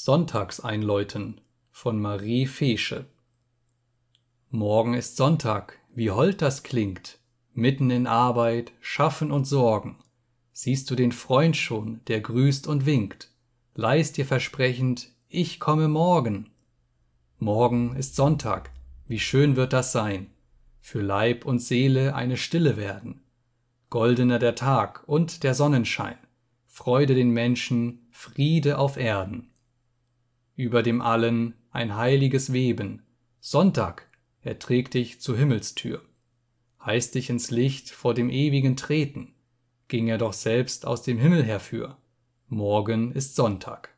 Sonntagseinläuten von Marie Feesche Morgen ist Sonntag, wie hold das klingt, mitten in Arbeit, Schaffen und Sorgen. Siehst du den Freund schon, der grüßt und winkt, leist dir versprechend, ich komme morgen. Morgen ist Sonntag, wie schön wird das sein, für Leib und Seele eine Stille werden. Goldener der Tag und der Sonnenschein, Freude den Menschen, Friede auf Erden. Über dem Allen ein heiliges Weben, Sonntag, er trägt dich zur Himmelstür, heißt dich ins Licht vor dem Ewigen treten, ging er doch selbst aus dem Himmel herfür, morgen ist Sonntag.